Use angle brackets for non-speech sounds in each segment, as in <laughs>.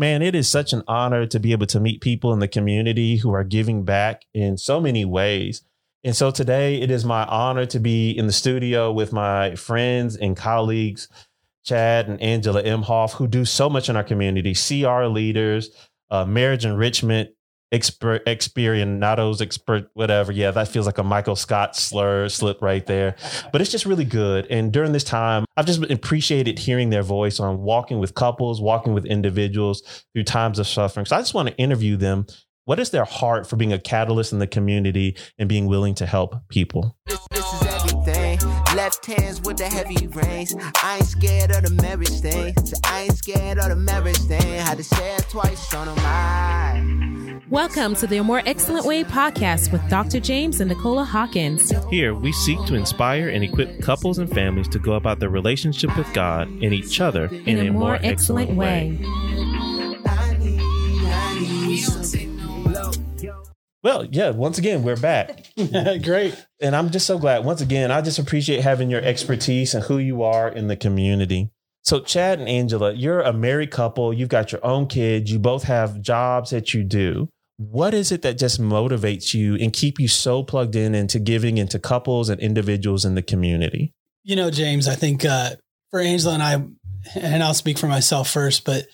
Man, it is such an honor to be able to meet people in the community who are giving back in so many ways. And so today it is my honor to be in the studio with my friends and colleagues, Chad and Angela Imhoff, who do so much in our community, CR leaders, uh, marriage enrichment experientados, expert, whatever. Yeah, that feels like a Michael Scott slur slip right there. But it's just really good. And during this time, I've just appreciated hearing their voice on walking with couples, walking with individuals through times of suffering. So I just want to interview them. What is their heart for being a catalyst in the community and being willing to help people? This, this is everything. Left hands with the heavy reins. I ain't scared of the marriage thing. I ain't scared of the marriage thing. Had to say it twice on my Welcome to the More Excellent Way podcast with Dr. James and Nicola Hawkins. Here, we seek to inspire and equip couples and families to go about their relationship with God and each other in, in a, a, more, more excellent, excellent, way. Well, yeah, once again, we're back. <laughs> Great. And I'm just so glad. Once again, I just appreciate having your expertise and who you are in the community. So, Chad and Angela, you're a married couple. You've got your own kids. You both have jobs that you do what is it that just motivates you and keep you so plugged in into giving into couples and individuals in the community? You know, James, I think uh, for Angela and I, and I'll speak for myself first, but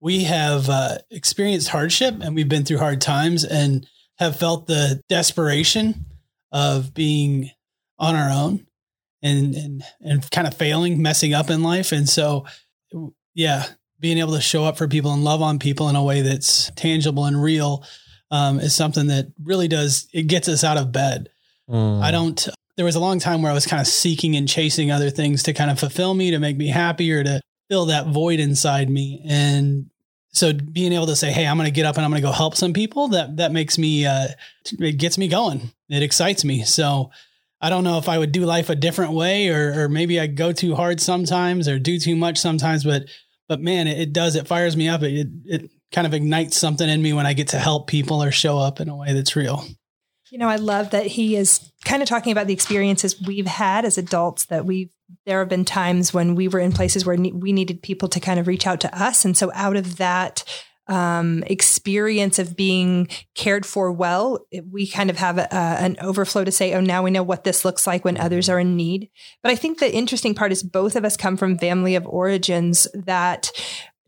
we have uh, experienced hardship and we've been through hard times and have felt the desperation of being on our own and and and kind of failing, messing up in life. And so, yeah, being able to show up for people and love on people in a way that's tangible and real um, is something that really does it gets us out of bed. Mm. I don't. There was a long time where I was kind of seeking and chasing other things to kind of fulfill me, to make me happy, or to fill that void inside me. And so, being able to say, "Hey, I'm going to get up and I'm going to go help some people," that that makes me uh, it gets me going. It excites me. So. I don't know if I would do life a different way or, or maybe I go too hard sometimes or do too much sometimes, but, but man, it, it does, it fires me up. It, it, kind of ignites something in me when I get to help people or show up in a way that's real. You know, I love that he is kind of talking about the experiences we've had as adults that we've there have been times when we were in places where ne- we needed people to kind of reach out to us and so out of that um, experience of being cared for well, we kind of have a, an overflow to say, oh, now we know what this looks like when others are in need. But I think the interesting part is both of us come from family of origins that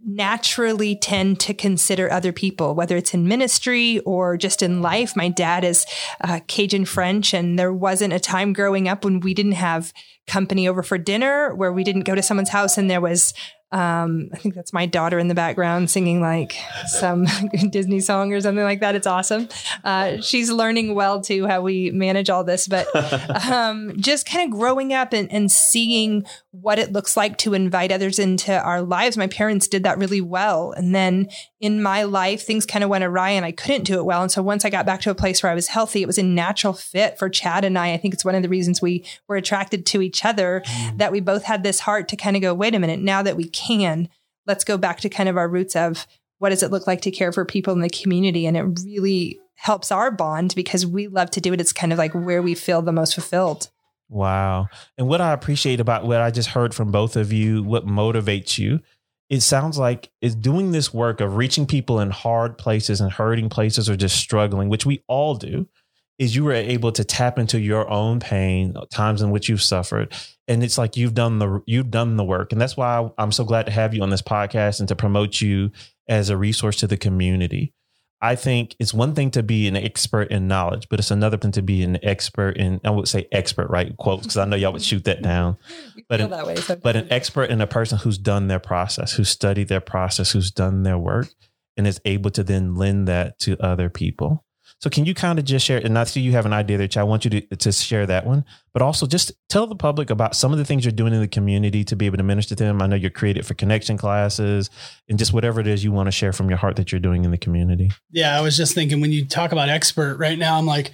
naturally tend to consider other people, whether it's in ministry or just in life. My dad is uh, Cajun French, and there wasn't a time growing up when we didn't have company over for dinner, where we didn't go to someone's house and there was um, I think that's my daughter in the background singing like some <laughs> Disney song or something like that. It's awesome. Uh, she's learning well too how we manage all this, but <laughs> um, just kind of growing up and, and seeing what it looks like to invite others into our lives. My parents did that really well. And then in my life, things kind of went awry and I couldn't do it well. And so once I got back to a place where I was healthy, it was a natural fit for Chad and I. I think it's one of the reasons we were attracted to each other, mm. that we both had this heart to kind of go, wait a minute, now that we can, let's go back to kind of our roots of what does it look like to care for people in the community? And it really helps our bond because we love to do it. It's kind of like where we feel the most fulfilled. Wow. And what I appreciate about what I just heard from both of you, what motivates you, it sounds like is doing this work of reaching people in hard places and hurting places or just struggling, which we all do, is you were able to tap into your own pain, times in which you've suffered. And it's like you've done the you've done the work. And that's why I'm so glad to have you on this podcast and to promote you as a resource to the community. I think it's one thing to be an expert in knowledge, but it's another thing to be an expert in, I would say expert, right? Quotes, because I know y'all would shoot that down. <laughs> But, an, way, so but an expert in a person who's done their process, who's studied their process, who's done their work, and is able to then lend that to other people. So can you kind of just share, and I see you have an idea there, I want you to, to share that one, but also just tell the public about some of the things you're doing in the community to be able to minister to them. I know you're created for connection classes and just whatever it is you want to share from your heart that you're doing in the community. Yeah, I was just thinking when you talk about expert right now, I'm like,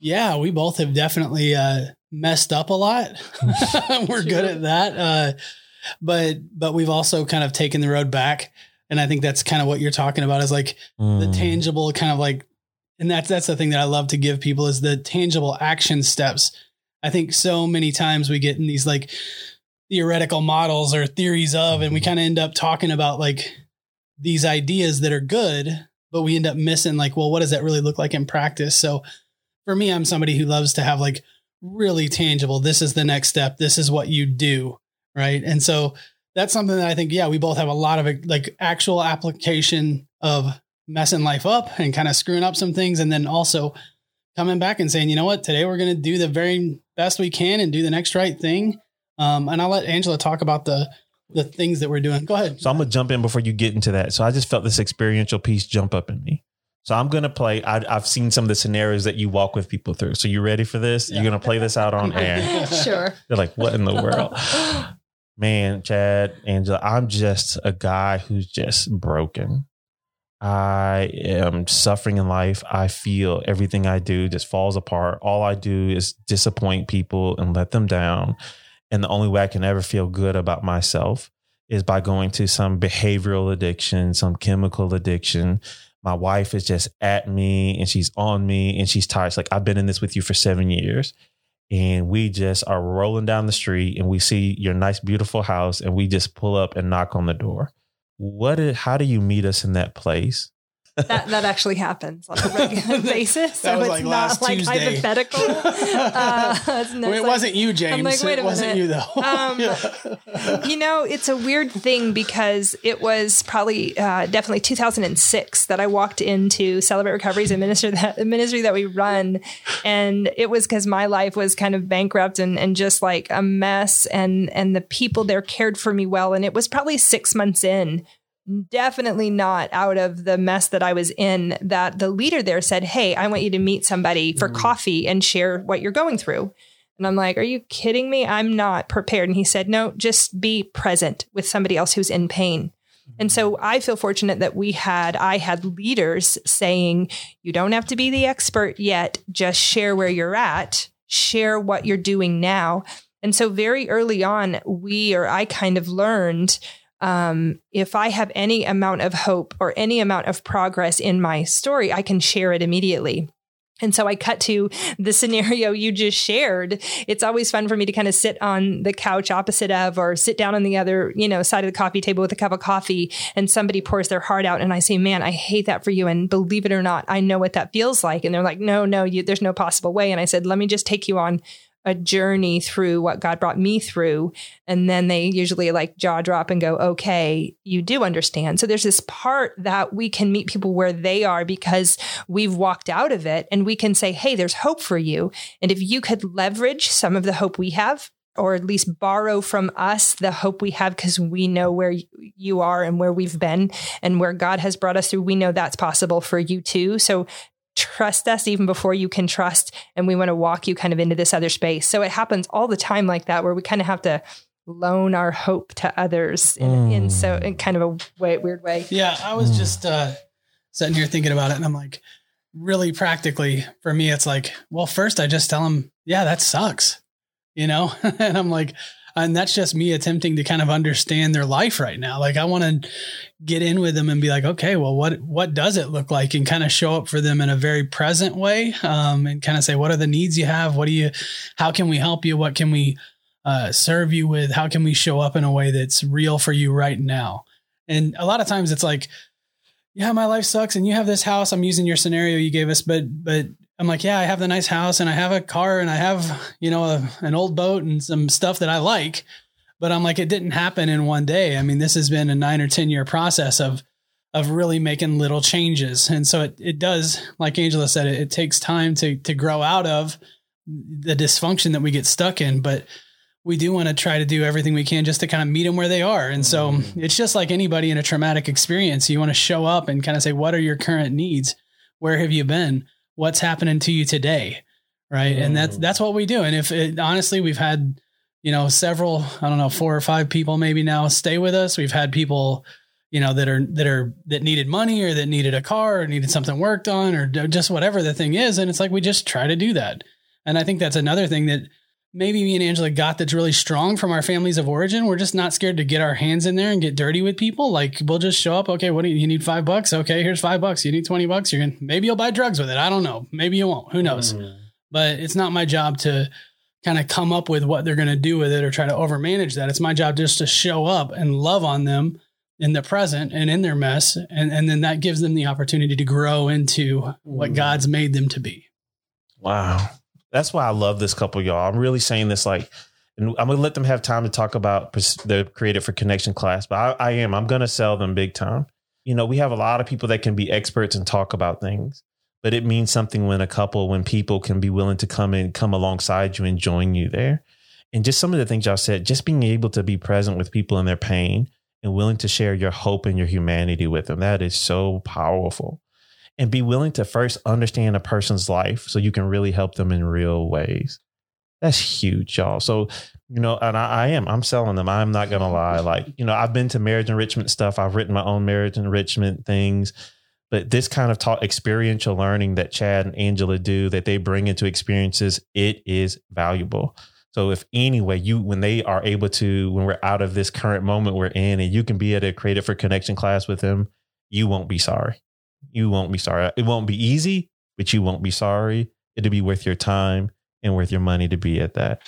yeah, we both have definitely uh, messed up a lot. <laughs> We're good at that. Uh, but but we've also kind of taken the road back. And I think that's kind of what you're talking about is like mm. the tangible kind of like and that's that's the thing that I love to give people is the tangible action steps. I think so many times we get in these like theoretical models or theories of, and we mm-hmm. kind of end up talking about like these ideas that are good, but we end up missing like, well, what does that really look like in practice? So for me, I'm somebody who loves to have like really tangible, this is the next step, this is what you do. Right. And so that's something that I think, yeah, we both have a lot of like actual application of messing life up and kind of screwing up some things. And then also coming back and saying, you know what, today we're going to do the very best we can and do the next right thing. Um, and I'll let Angela talk about the, the things that we're doing. Go ahead. So I'm gonna jump in before you get into that. So I just felt this experiential piece jump up in me. So I'm gonna play. I, have seen some of the scenarios that you walk with people through. So you ready for this? Yeah. You're gonna play this out on <laughs> air. sure. They're like, what in the world? <gasps> Man, Chad, Angela, I'm just a guy who's just broken. I am suffering in life. I feel everything I do just falls apart. All I do is disappoint people and let them down. And the only way I can ever feel good about myself is by going to some behavioral addiction, some chemical addiction. My wife is just at me and she's on me and she's tired. It's like, I've been in this with you for seven years. And we just are rolling down the street and we see your nice, beautiful house and we just pull up and knock on the door. What, is, how do you meet us in that place? That that actually happens on a regular <laughs> basis. so it's like not like Tuesday. hypothetical. <laughs> Uh, well, it wasn't you, James. I'm like, wait a it wasn't you though. um, <laughs> you know, it's a weird thing because it was probably uh, definitely 2006 that I walked into Celebrate Recovery's and ministry that a ministry that we run, and it was because my life was kind of bankrupt and and just like a mess, and and the people there cared for me well, and it was probably six months in definitely not out of the mess that I was in that the leader there said, Hey, I want you to meet somebody for mm. coffee and share what you're going through. And I'm like, Are you kidding me? I'm not prepared. And he said, No, just be present with somebody else who's in pain. And so I feel fortunate that we had, I had leaders saying, You don't have to be the expert yet, just share where you're at, share what you're doing now. And so very early on, we or I kind of learned um, if I have any amount of hope or any amount of progress in my story, I can share it immediately. And so I cut to the <laughs> scenario you just shared. It's always fun for me to kind of sit on the couch opposite of or sit down on the other, you know, side of the coffee table with a cup of coffee and somebody pours their heart out and I say, "Man, I hate that for you and believe it or not, I know what that feels like." And they're like, "No, no, you, there's no possible way." And I said, "Let me just take you on a journey through what God brought me through. And then they usually like jaw drop and go, okay, you do understand. So there's this part that we can meet people where they are because we've walked out of it and we can say, hey, there's hope for you. And if you could leverage some of the hope we have, or at least borrow from us the hope we have because we know where you are and where we've been and where God has brought us through. We know that's possible for you too. So trust us even before you can trust and we want to walk you kind of into this other space so it happens all the time like that where we kind of have to loan our hope to others in, mm. in so in kind of a way, weird way yeah i was mm. just uh sitting here thinking about it and i'm like really practically for me it's like well first i just tell them yeah that sucks you know <laughs> and i'm like and that's just me attempting to kind of understand their life right now. Like i want to get in with them and be like okay well what what does it look like? And kind of show up for them in a very present way um, and kind of say what are the needs you have? What do you how can we help you? What can we uh, serve you with? How can we show up in a way that's real for you right now? And a lot of times it's like yeah my life sucks and you have this house. I'm using your scenario you gave us but but I'm like, yeah, I have the nice house and I have a car and I have, you know, a, an old boat and some stuff that I like. But I'm like, it didn't happen in one day. I mean, this has been a nine or 10 year process of, of really making little changes. And so it, it does, like Angela said, it, it takes time to, to grow out of the dysfunction that we get stuck in. But we do want to try to do everything we can just to kind of meet them where they are. And so mm-hmm. it's just like anybody in a traumatic experience. You want to show up and kind of say, what are your current needs? Where have you been? What's happening to you today right? Mm. and that's that's what we do. And if it, honestly we've had you know several i don't know four or five people maybe now stay with us. We've had people you know that are that are that needed money or that needed a car or needed something worked on or just whatever the thing is. And it's like we just try to do that. And i think that's another thing that maybe me and Angela got that's really strong from our families of origin. We're just not scared to get our hands in there and get dirty with people. Like we'll just show up. Okay, what do you, you need? Five bucks. Okay, here's five bucks. You need 20 bucks. You're going to, maybe you'll buy drugs with it. I don't know. Maybe you won't. Who knows? Mm. But it's not my job to kind of come up with what they're going to do with it or try to overmanage that. It's my job just to show up and love on them in the present and in their mess. And, and then that gives them the opportunity to grow into what Mm. God's made them to be. Wow. That's why I love this couple, y'all. I'm really saying this like, and I'm gonna let them have time to talk about the Created for Connection class, but I, I am. I'm gonna sell them big time. You know, we have a lot of people that can be experts and talk about things, but it means something when a couple, when people can be willing to come in, come alongside you and join you there. And just some of the things y'all said, just being able to be present with people in their pain and willing to share your hope and your humanity with them. That is so powerful and be willing to first understand a person's life so you can really help them in real ways. That's huge, y'all. So, you know, and I, I am, I'm selling them. I'm not going to lie. Like, you know, I've been to marriage enrichment stuff. I've written my own marriage enrichment things, but this kind of taught experiential learning that Chad and Angela do that they bring into experiences, it is valuable. So if anyway, you, when they are able to, when we're out of this current moment we're in and you can be at a created for connection class with them, you won't be sorry you won't be sorry. It won't be easy, but you won't be sorry. It'll be worth your time and worth your money to be at that.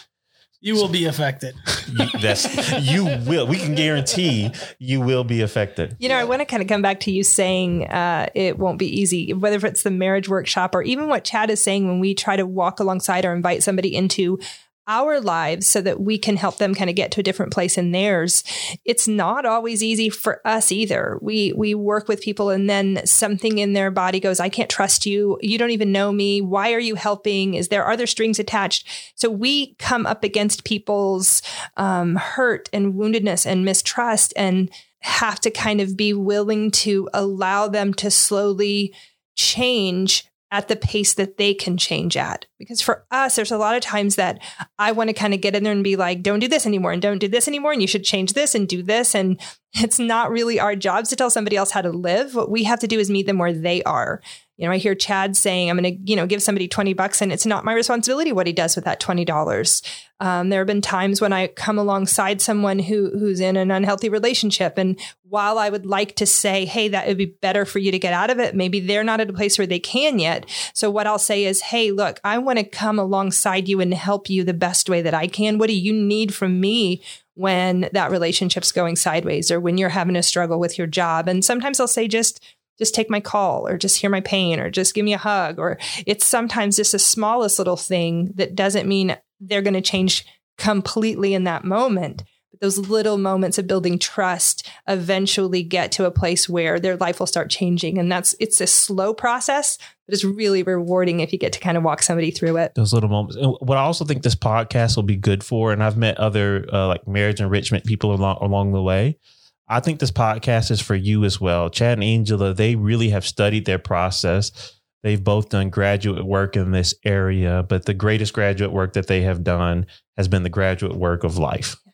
You will be affected. <laughs> You, that's you will. We can guarantee you will be affected. You know, I want to kind of come back to you saying uh, it won't be easy, whether it's the marriage workshop or even what Chad is saying when we try to walk alongside or invite somebody into our lives so that we can help them kind of get to a different place in theirs. It's not always easy for us either. We we work with people and then something in their body goes, I can't trust you. You don't even know me. Why are you helping? Is there are there strings attached? So we come up against people's um, hurt and woundedness and mistrust and have to kind of be willing to allow them to slowly change at the pace that they can change at. Because for us, there's a lot of times that I want to kind of get in there and be like, don't do this anymore and don't do this anymore. And you should change this and do this. And it's not really our jobs to tell somebody else how to live. What we have to do is meet them where they are. You know, I hear Chad saying, I'm going to, you know, give somebody 20 bucks and it's not my responsibility what he does with that $20. Um, there have been times when I come alongside someone who who's in an unhealthy relationship. And while I would like to say, hey, that would be better for you to get out of it, maybe they're not at a place where they can yet. So what I'll say is, hey, look, I want to come alongside you and help you the best way that I can. What do you need from me? When that relationship's going sideways or when you're having a struggle with your job. And sometimes I'll say just just take my call or just hear my pain or just give me a hug or it's sometimes just the smallest little thing that doesn't mean they're going to change completely in that moment but those little moments of building trust eventually get to a place where their life will start changing and that's it's a slow process but it's really rewarding if you get to kind of walk somebody through it Those little moments. And what I also think this podcast will be good for, and I've met other uh, like marriage enrichment people along along the way. I think this podcast is for you as well. Chad and Angela, they really have studied their process. They've both done graduate work in this area, but the greatest graduate work that they have done has been the graduate work of life. Yeah,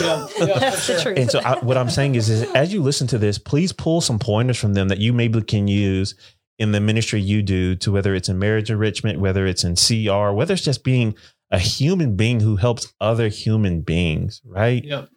yeah, that's the truth And so, I, what I'm saying is, is, as you listen to this, please pull some pointers from them that you maybe can use in the ministry you do to whether it's in marriage enrichment, whether it's in CR, whether it's just being a human being who helps other human beings, right? Yep.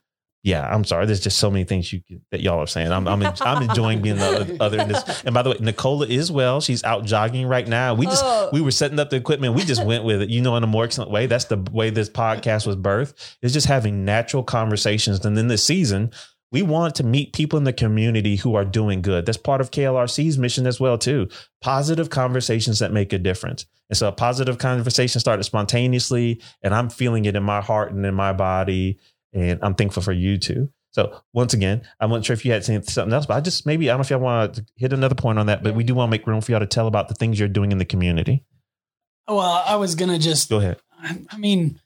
Yeah, I'm sorry. There's just so many things you that y'all are saying. I'm I'm, I'm enjoying being the other, other in this. And by the way, Nicola is well. She's out jogging right now. We just Oh. we were setting up the equipment. We just went with it, you know, in a more excellent way. That's the way this podcast was birthed. Is just having natural conversations. And then this season, we want to meet people in the community who are doing good. That's part of KLRC's mission as well, too. Positive conversations that make a difference. And so a positive conversation started spontaneously, and I'm feeling it in my heart and in my body. And I'm thankful for you too. So once again, I'm not sure if you had seen something else, but I just maybe I don't know if y'all want to hit another point on that, but we do want to make room for y'all to tell about the things you're doing in the community. Well, I was gonna just. Go ahead. I mean,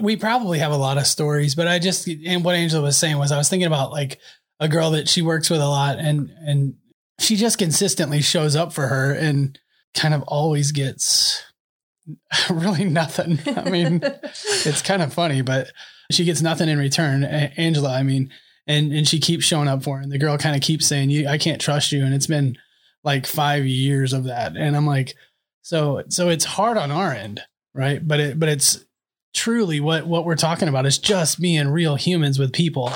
we probably have a lot of stories, but I just and what Angela was saying was I was thinking about like a girl that she works with a lot, and and she just consistently shows up for her and kind of always gets <laughs> really nothing. I mean, <laughs> it's kind of funny, but she gets nothing in return. A- Angela, I mean, and and she keeps showing up for her, and the girl kind of keeps saying, "You, I can't trust you," and it's been like five years of that, and I'm like, so so it's hard on our end, right? But it but it's truly what what we're talking about is just being real humans with people.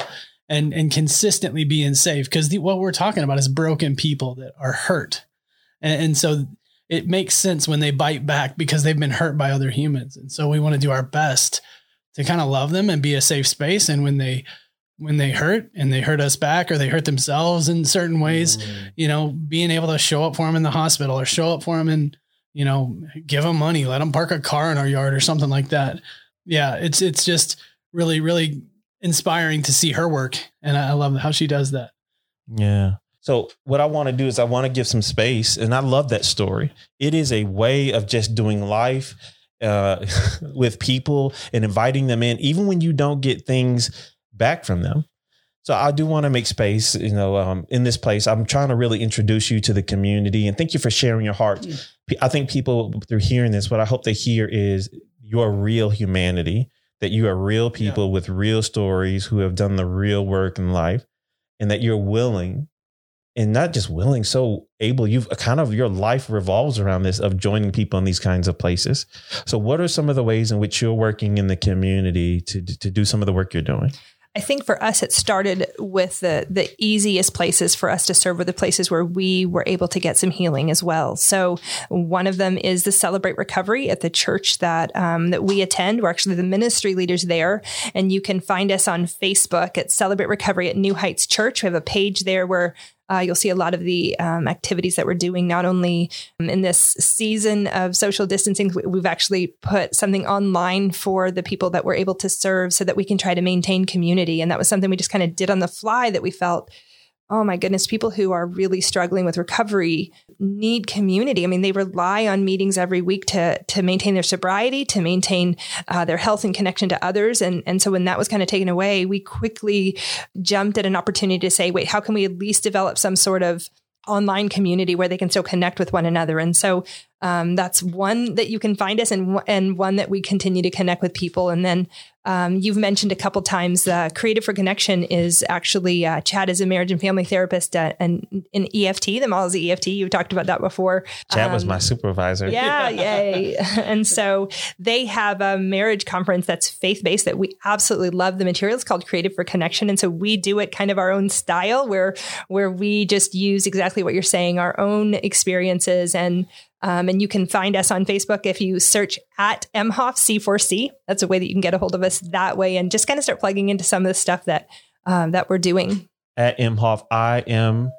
And, and consistently being safe because what we're talking about is broken people that are hurt, and, and so it makes sense when they bite back because they've been hurt by other humans. And so we want to do our best to kind of love them and be a safe space. And when they when they hurt and they hurt us back or they hurt themselves in certain ways, mm. you know, being able to show up for them in the hospital or show up for them and, you know, give them money, let them park a car in our yard or something like that. Yeah. It's, it's just really, really inspiring to see her work. And I love how she does that. Yeah. So what I want to do is I want to give some space and I love that story. It is a way of just doing life uh, <laughs> with people and inviting them in, even when you don't get things back from them. So I do want to make space, you know, um, in this place. I'm trying to really introduce you to the community and thank you for sharing your heart. I think people through hearing this, what I hope they hear is your real humanity, that you are real people yeah. with real stories who have done the real work in life and that you're willing and not just willing, so able. You've kind of your life revolves around this of joining people in these kinds of places. So, what are some of the ways in which you're working in the community to to do some of the work you're doing? I think for us, it started with the the easiest places for us to serve were the places where we were able to get some healing as well. So one of them is the Celebrate Recovery at the church that um, that we attend. We're actually the ministry leaders there, and you can find us on Facebook at Celebrate Recovery at New Heights Church. We have a page there where uh, you'll see a lot of the um, activities that we're doing, not only in this season of social distancing, we've actually put something online for the people that we're able to serve so that we can try to maintain community. And that was something we just kind of did on the fly that we felt oh my goodness, people who are really struggling with recovery need community. I mean, they rely on meetings every week to to maintain their sobriety, to maintain uh, their health and connection to others. And and so when that was kind of taken away, we quickly jumped at an opportunity to say, wait, how can we at least develop some sort of online community where they can still connect with one another. And so um, that's one that you can find us and, and one that we continue to connect with people. And then um, you've mentioned a couple times uh, Created for Connection is actually uh, Chad is a marriage and family therapist uh, and in EFT. The model is EFT. You've talked about that before. Chad um, was my supervisor. Yeah, <laughs> yay! <laughs> and so they have a marriage conference that's faith based that we absolutely love. The material is called Created for Connection, and so we do it kind of our own style, where where we just use exactly what you're saying, our own experiences and um, and you can find us on Facebook if you search at Imhoff C4C. That's a way that you can get a hold of us that way and just kind of start plugging into some of the stuff that um, that we're doing. At Imhoff, I M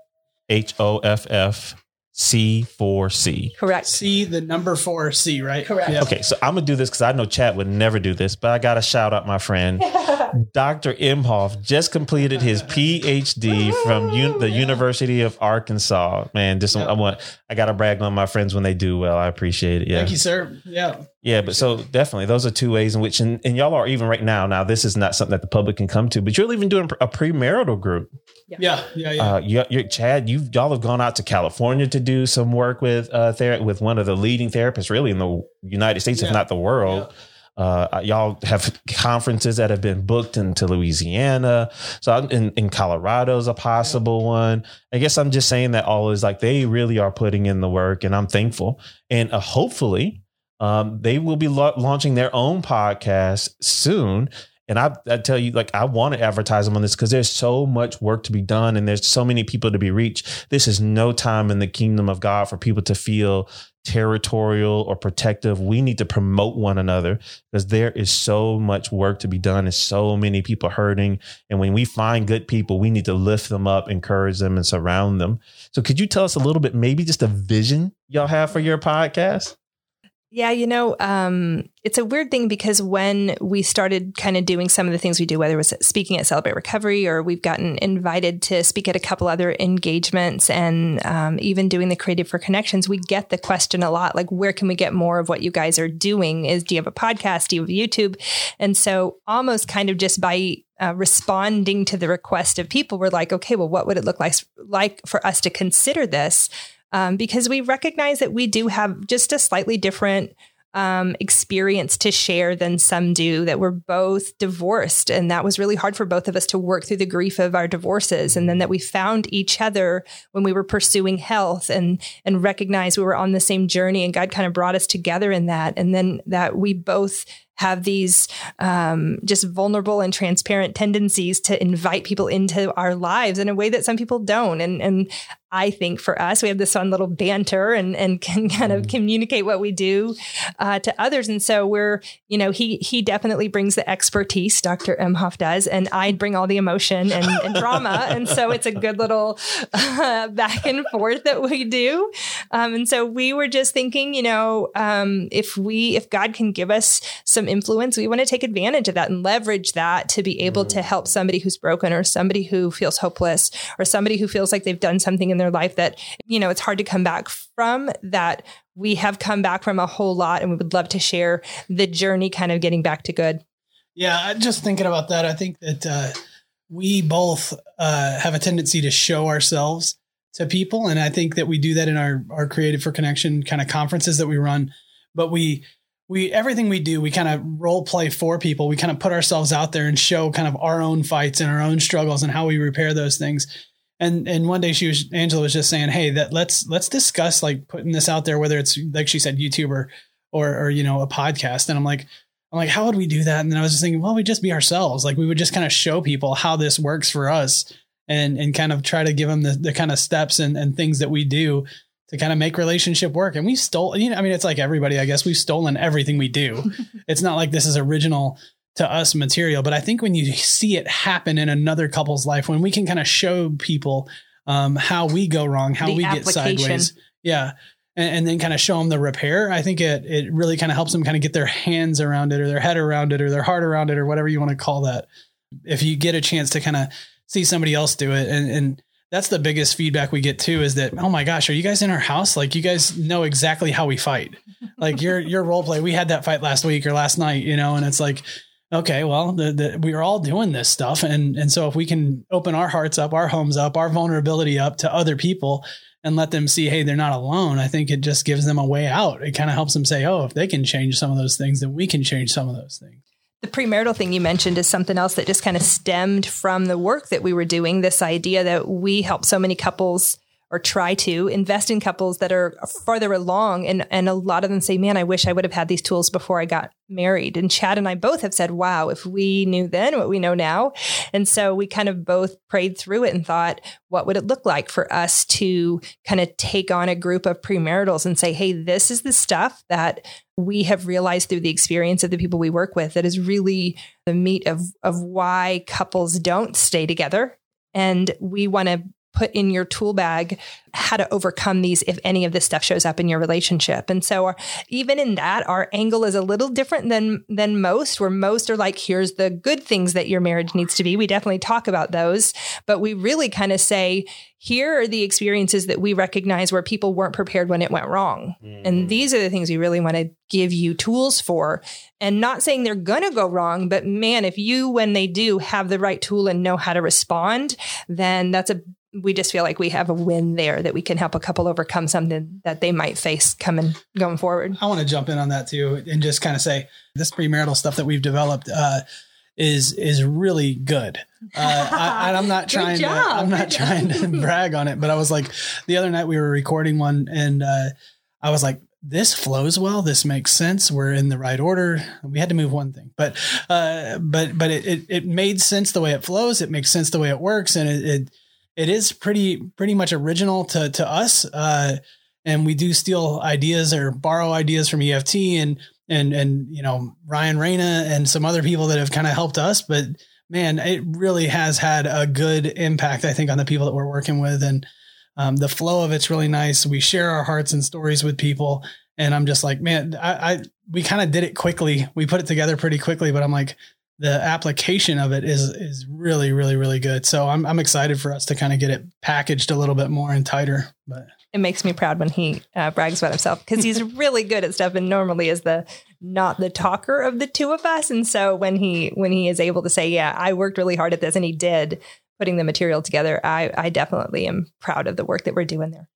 H O F F C4C. Correct. C, the number four C, right? Correct. Yeah. Okay, so I'm gonna do this because I know Chad would never do this, but I gotta shout out my friend, <laughs> Dr. Imhoff just completed his <laughs> PhD from un- the University of Arkansas. Man, just yep. I want I gotta brag on my friends when they do well. I appreciate it. Yeah. Thank you, sir. Yeah. Yeah, but so definitely those are two ways in which, and, and y'all are even right now. Now, this is not something that the public can come to, but you're even doing a premarital group. Yeah, yeah, yeah. yeah. Uh, you, you're, Chad, you y'all have gone out to California to do some work with uh ther- with one of the leading therapists, really in the United States, yeah. if not the world. Yeah. Uh, y'all have conferences that have been booked into Louisiana. So in, in Colorado is a possible one. I guess I'm just saying that all is like they really are putting in the work and I'm thankful. And uh, hopefully um, they will be la- launching their own podcast soon. And I, I tell you, like, I want to advertise them on this because there's so much work to be done and there's so many people to be reached. This is no time in the kingdom of God for people to feel territorial or protective. We need to promote one another because there is so much work to be done and so many people hurting. And when we find good people, we need to lift them up, encourage them, and surround them. So, could you tell us a little bit, maybe just a vision y'all have for your podcast? Yeah, you know, um, it's a weird thing because when we started kind of doing some of the things we do, whether it was speaking at Celebrate Recovery or we've gotten invited to speak at a couple other engagements and um, even doing the Created for Connections, we get the question a lot like, where can we get more of what you guys are doing? Is do you have a podcast? Do you have YouTube? And so, almost kind of just by uh, responding to the request of people, we're like, okay, well, what would it look like like for us to consider this? Um, because we recognize that we do have just a slightly different um, experience to share than some do, that we're both divorced. And that was really hard for both of us to work through the grief of our divorces. And then that we found each other when we were pursuing health and, and recognized we were on the same journey and God kind of brought us together in that. And then that we both have these um, just vulnerable and transparent tendencies to invite people into our lives in a way that some people don't. And, and I think for us, we have this fun little banter and, and can <laughs> kind of mm. communicate what we do uh, to others. And so we're, you know, he he definitely brings the expertise, Dr. Imhoff does, and I bring all the emotion and, and <laughs> drama. And so it's a good little uh, <laughs> back and forth that we do. Um, and so we were just thinking, you know, um, if we, if God can give us some influence, we want to take advantage of that and leverage that to be able mm. to help somebody who's broken or somebody who feels hopeless or somebody who feels like they've done something in their life that, you know, it's hard to come back from that we have come back from a whole lot and we would love to share the journey kind of getting back to good. Yeah, just thinking about that, I think that uh, we both uh, have a tendency to show ourselves to people. And I think that we do that in our, our created for Connection kind of conferences that we run. But we, we everything we do we kind of role play for people we kind of put ourselves out there and show kind of our own fights and our own struggles and how we repair those things and and one day she was Angela was just saying, hey, that let's let's discuss like putting this out there, whether it's like she said, YouTube or or, or you know a podcast. And I'm like, I'm like, how would we do that? And then I was just thinking, well, we just be ourselves. Like we would just kind of show people how this works for us, and and kind of try to give them the, the kind of steps and, and things that we do to kind of make relationship work. And we stole, you know, I mean, it's like everybody, I guess we've stolen everything we do. <laughs> it's not like this is original to us material. But I think when you see it happen in another couple's life, when we can kind of show people um, how we go wrong, how the we get sideways, yeah, and, and then kind of show them the repair, I think it it really kind of helps them kind of get their hands around it or their head around it or their heart around it or whatever you want to call that. If you get a chance to kind of see somebody else do it and and that's the biggest feedback we get too is that oh my gosh are you guys in our house like you guys know exactly how we fight like your your role play we had that fight last week or last night you know and it's like okay, well, the, the, we are all doing this stuff. And, and so if we can open our hearts up, our homes up, our vulnerability up to other people and let them see, hey, they're not alone, I think it just gives them a way out. It kind of helps them say, oh, if they can change some of those things, then we can change some of those things. The premarital thing you mentioned is something else that just kind of stemmed from the work that we were doing. This idea that we help so many couples or try to invest in couples that are farther along. And, and a lot of them say, man, I wish I would have had these tools before I got married. And Chad and I both have said, wow, if we knew then what we know now. And so we kind of both prayed through it and thought, what would it look like for us to kind of take on a group of premaritals and say, hey, this is the stuff that we have realized through the experience of the people we work with that is really the meat of, of why couples don't stay together and we want to put in your tool bag how to overcome these if any of this stuff shows up in your relationship. And so our, even in that, our angle is a little different than than most, where most are like, here's the good things that your marriage needs to be. We definitely talk about those, but we really kind of say, here are the experiences that we recognize where people weren't prepared when it went wrong. Mm. And these are the things we really want to give you tools for. And not saying they're going to go wrong, but man, if you, when they do, have the right tool and know how to respond, then that's a we just feel like we have a win there that we can help a couple overcome something that they might face coming going forward. I want to jump in on that too and just kind of say this premarital stuff that we've developed uh, is is really good. Uh, I, am not <laughs> trying to I'm not trying to <laughs> brag on it, but I was like the other night we were recording one and uh, I was like this flows well. This makes sense. We're in the right order. We had to move one thing, but uh, but but it, it, it made sense the way it flows. It makes sense the way it works, and it, it it is pretty pretty much original to to us. Uh, and we do steal ideas or borrow ideas from EFT and and and you know Ryan Reyna and some other people that have kind of helped us. But man, it really has had a good impact, I think, on the people that we're working with, and um, the flow of it's really nice. We share our hearts and stories with people, and I'm just like, man, I, I we kind of did it quickly. We put it together pretty quickly, but I'm like, the application of it is is really really really good. So I'm I'm excited for us to kind of get it packaged a little bit more and tighter. But it makes me proud when he uh, brags about himself because he's <laughs> really good at stuff and normally is the not the talker of the two of us. And so when he when he is able to say, "Yeah, I worked really hard at this," and he did putting the material together, I I definitely am proud of the work that we're doing there.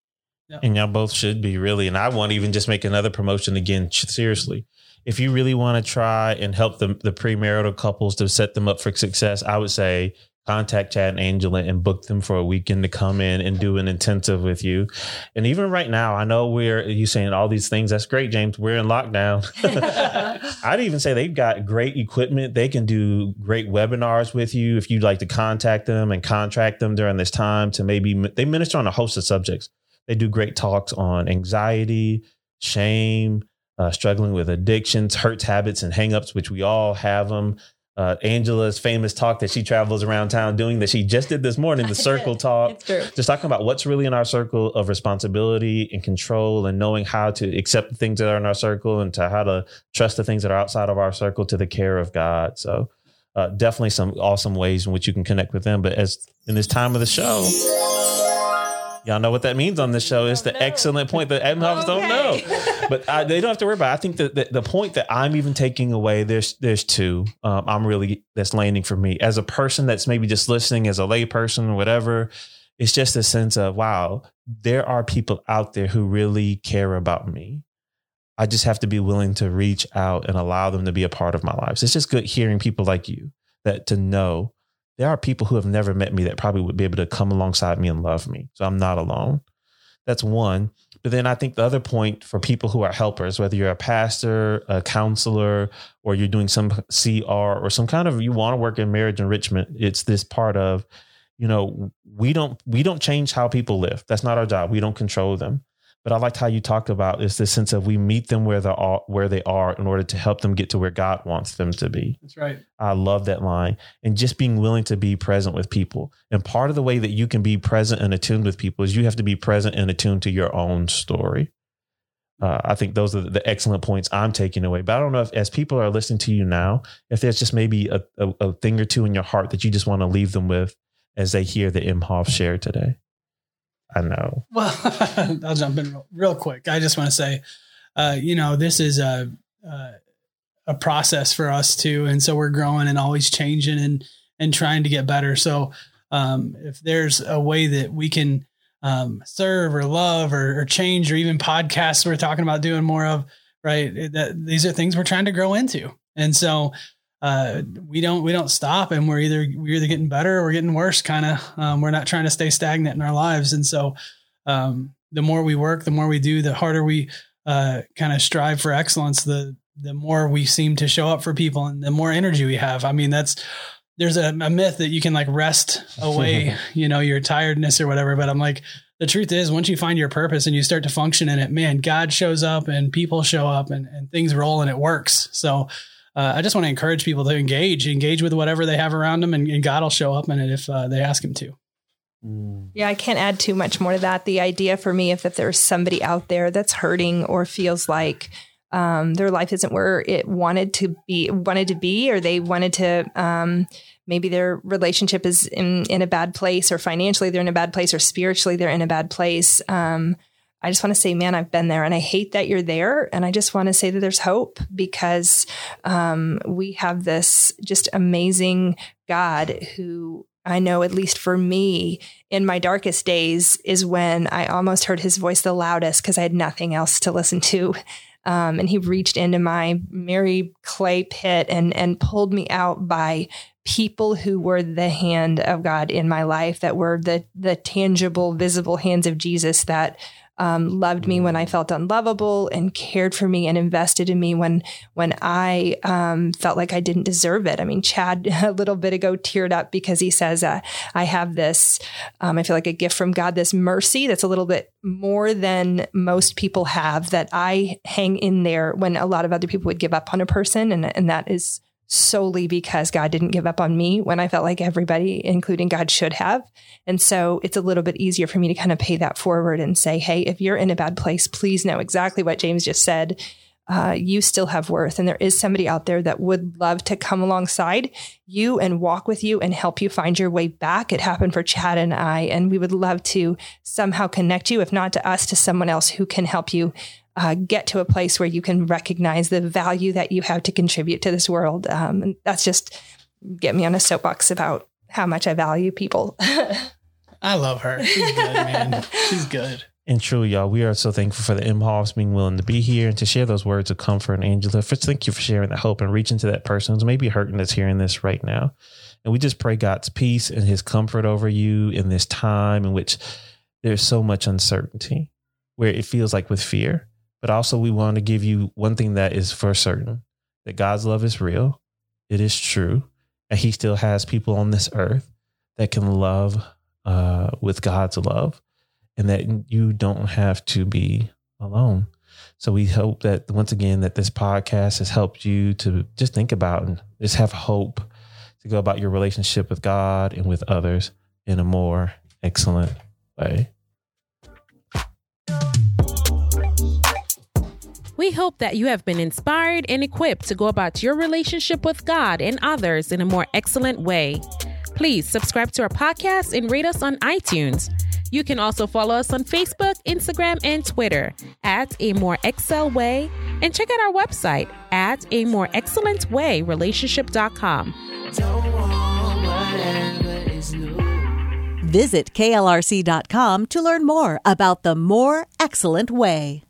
And y'all both should be really. And I want to even just make another promotion again. Seriously, if you really want to try and help the, the premarital couples to set them up for success, I would say contact Chad and Angela and book them for a weekend to come in and do an intensive with you. And even right now, I know we're you saying all these things. That's great, James. We're in lockdown. <laughs> I'd even say they've got great equipment. They can do great webinars with you if you'd like to contact them and contract them during this time to maybe they minister on a host of subjects. They do great talks on anxiety, shame, uh, struggling with addictions, hurts, habits, and hangups, which we all have them uh, Angela's famous talk that she travels around town doing that she just did this morning, the <laughs> circle talk. Just talking about what's really in our circle of responsibility and control and knowing how to accept the things that are in our circle and to how to trust the things that are outside of our circle to the care of God. So uh, definitely some awesome ways in which you can connect with them. But as in this time of the show, Y'all know what that means on this show. It's the excellent point that Imhoffs okay. don't know, <laughs> but I, they don't have to worry about. It. I think that the, the, point that I'm even taking away there's there's two. Um, I'm really that's landing for me as a person that's maybe just listening as a layperson or whatever. It's just a sense of wow, there are people out there who really care about me. I just have to be willing to reach out and allow them to be a part of my lives. It's just good hearing people like you that to know there are people who have never met me that probably would be able to come alongside me and love me. So I'm not alone. That's one. But then I think the other point for people who are helpers, whether you're a pastor, a counselor, or you're doing some CR or some kind of you want to work in marriage enrichment, it's this part of, you know, we don't we don't change how people live. That's not our job. We don't control them. But I liked how you talked about is this sense of we meet them where they are, where they are in order to help them get to where God wants them to be. That's right. I love that line. And just being willing to be present with people. And part of the way that you can be present and attuned with people is you have to be present and attuned to your own story. Uh, I think those are the excellent points I'm taking away. But I don't know if, as people are listening to you now, if there's just maybe a, a, a thing or two in your heart that you just want to leave them with as they hear the Imhoff share today. I know. Well, <laughs> I'll jump in real, real, quick. I just want to say, uh, you know, this is a, a, a process for us too, and so we're growing and always changing and and trying to get better. So, um, if there's a way that we can um, serve or love or, or, change or even podcasts we're talking about doing more of, right? That these are things we're trying to grow into, and so uh, we don't we don't stop and we're either we're either getting better or we're getting worse kind of um, we're not trying to stay stagnant in our lives. And so um, the more we work the more we do the harder we uh, kind of strive for excellence the the more we seem to show up for people and the more energy we have. I mean that's there's a, a myth that you can like rest away <laughs> you know your tiredness or whatever but i'm like the truth is once you find your purpose and you start to function in it man god shows up and people show up and, and things roll and it works. So uh, I just want to encourage people to engage, engage with whatever they have around them, and, and God will show up in it if uh, they ask Him to. Mm. Yeah, I can't add too much more to that. The idea for me, if that there's somebody out there that's hurting or feels like um, their life isn't where it wanted to be, wanted to be, or they wanted to, um, maybe their relationship is in in a bad place, or financially they're in a bad place, or spiritually they're in a bad place. Um, I just want to say, man, I've been there and I hate that you're there. And I just want to say that there's hope because um, we have this just amazing God who I know, at least for me, in my darkest days, is when I almost heard his voice the loudest because I had nothing else to listen to. Um, and he reached into my miry clay pit and and pulled me out by people who were the hand of God in my life, that were the the tangible, visible hands of Jesus that um, loved me when I felt unlovable and cared for me and invested in me when when I um, felt like I didn't deserve it. I mean, Chad <laughs> a little bit ago teared up because he says, uh, "I have this. Um, I feel like a gift from God, this mercy that's a little bit more than most people have. That I hang in there when a lot of other people would give up on a person, and and that is." Solely because God didn't give up on me when I felt like everybody, including God, should have. And so it's a little bit easier for me to kind of pay that forward and say, hey, if you're in a bad place, please know exactly what James just said. Uh, you still have worth. And there is somebody out there that would love to come alongside you and walk with you and help you find your way back. It happened for Chad and I, and we would love to somehow connect you, if not to us, to someone else who can help you uh, get to a place where you can recognize the value that you have to contribute to this world. Um, and that's just get me on a soapbox about how much I value people. <laughs> I love her. She's good, man. <laughs> She's good. And truly, y'all, we are so thankful for the Imhoffs being willing to be here and to share those words of comfort. And Angela, first, thank you for sharing that hope and reaching to that person who's maybe hurting that's hearing this right now. And we just pray God's peace and his comfort over you in this time in which there's so much uncertainty, where it feels like with fear. But also, we want to give you one thing that is for certain that God's love is real, it is true, and he still has people on this earth that can love uh, with God's love, and that you don't have to be alone. So we hope that once again that this podcast has helped you to just think about and just have hope to go about your relationship with God and with others in a more excellent way. We hope that you have been inspired and equipped to go about your relationship with God and others in a more excellent way. Please subscribe to our podcast and rate us on iTunes. You can also follow us on Facebook, Instagram, and Twitter at A More Excel Way and check out our website at A More Excellent Way Relationship.com. Visit klrc.com to learn more about the More Excellent Way.